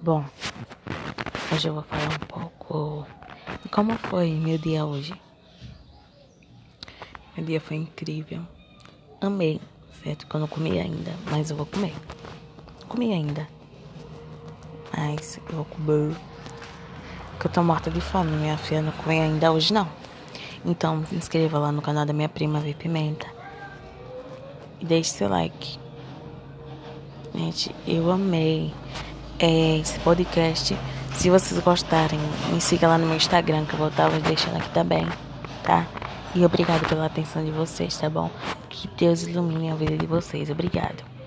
Bom, hoje eu vou falar um pouco como foi meu dia hoje. Meu dia foi incrível. Amei, certo? Que eu não comi ainda, mas eu vou comer. Comi ainda. Mas eu vou comer. Porque eu tô morta de fome, minha filha não come ainda hoje não. Então se inscreva lá no canal da minha prima V Pimenta. E deixe seu like. Gente, eu amei é, esse podcast. Se vocês gostarem, me siga lá no meu Instagram, que eu vou estar deixando aqui também, tá? E obrigado pela atenção de vocês, tá bom? Que Deus ilumine a vida de vocês. Obrigado.